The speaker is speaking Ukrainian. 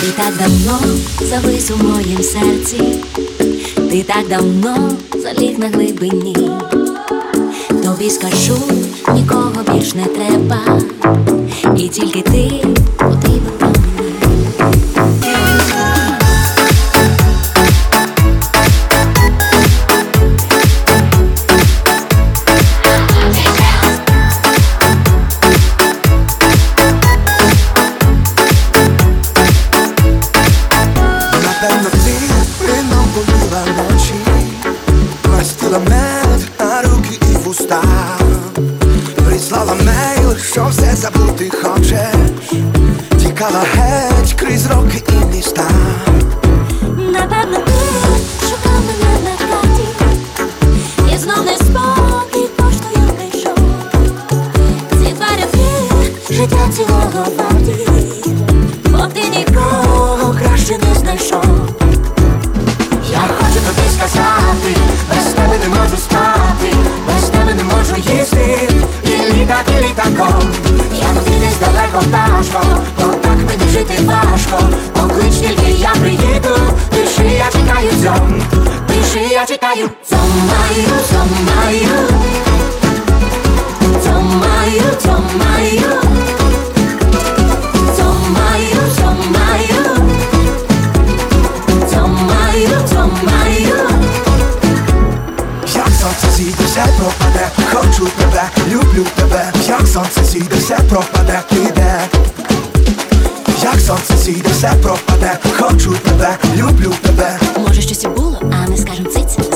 Ти так давно завис у моїм серці, ти так давно заліг на глибині. Тобі скажу, нікого більш не треба, і тільки ти вуста, прислала мейл, що все забути хочеш, тікала геть крізь роки і міста. Напевно, ти шукав мене на хаті, і знов не спокій поштою прийшов. Ці два роки життя цілого варті, бо ти нікого краще не знайшов. Пташко, то так мені жити важко. Поклич тільки я приїду, пиши, я чекаю цьом, пиши, я чекаю. Цьомаю, цьомаю Цьомаю, цьомаю Цьомаю, цьомаю Цьомаю, цьомаю Як сонце зійде, все пропаде, хочу тебе, люблю тебе, як сонце зійде, все пропаде, піде. Сонце сійде, все пропаде, хочу тебе, люблю тебе. Може щось і було, а не скажем циць